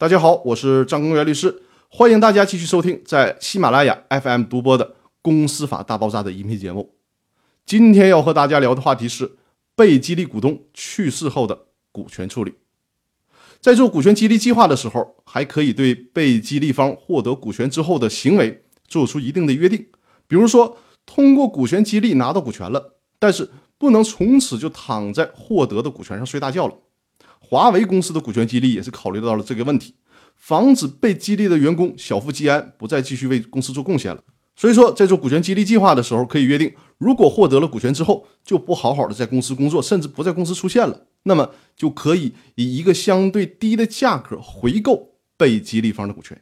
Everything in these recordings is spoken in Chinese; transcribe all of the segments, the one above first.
大家好，我是张公元律师，欢迎大家继续收听在喜马拉雅 FM 独播的《公司法大爆炸》的音频节目。今天要和大家聊的话题是被激励股东去世后的股权处理。在做股权激励计划的时候，还可以对被激励方获得股权之后的行为做出一定的约定，比如说通过股权激励拿到股权了，但是不能从此就躺在获得的股权上睡大觉了。华为公司的股权激励也是考虑到了这个问题，防止被激励的员工小富即安，不再继续为公司做贡献了。所以说，在做股权激励计划的时候，可以约定，如果获得了股权之后，就不好好的在公司工作，甚至不在公司出现了，那么就可以以一个相对低的价格回购被激励方的股权。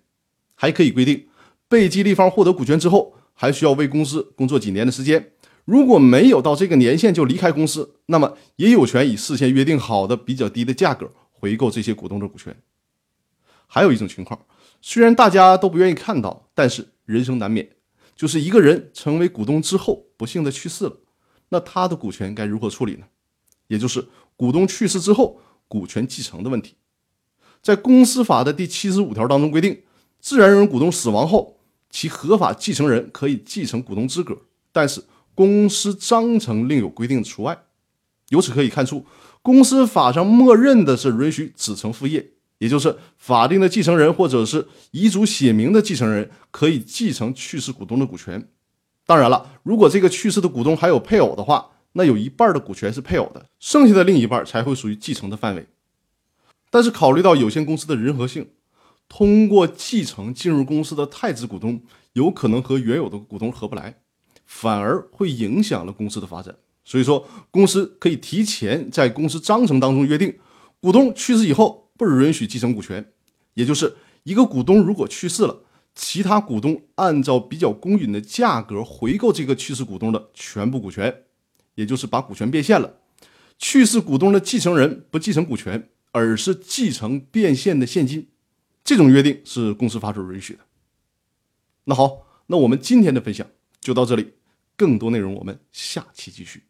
还可以规定，被激励方获得股权之后，还需要为公司工作几年的时间。如果没有到这个年限就离开公司，那么也有权以事先约定好的比较低的价格回购这些股东的股权。还有一种情况，虽然大家都不愿意看到，但是人生难免，就是一个人成为股东之后不幸的去世了，那他的股权该如何处理呢？也就是股东去世之后股权继承的问题。在公司法的第七十五条当中规定，自然人股东死亡后，其合法继承人可以继承股东资格，但是。公司章程另有规定除外，由此可以看出，公司法上默认的是允许子承父业，也就是法定的继承人或者是遗嘱写明的继承人可以继承去世股东的股权。当然了，如果这个去世的股东还有配偶的话，那有一半的股权是配偶的，剩下的另一半才会属于继承的范围。但是考虑到有限公司的人和性，通过继承进入公司的太子股东有可能和原有的股东合不来。反而会影响了公司的发展，所以说公司可以提前在公司章程当中约定，股东去世以后不允许继承股权，也就是一个股东如果去世了，其他股东按照比较公允的价格回购这个去世股东的全部股权，也就是把股权变现了。去世股东的继承人不继承股权，而是继承变现的现金，这种约定是公司法所允许的。那好，那我们今天的分享就到这里。更多内容，我们下期继续。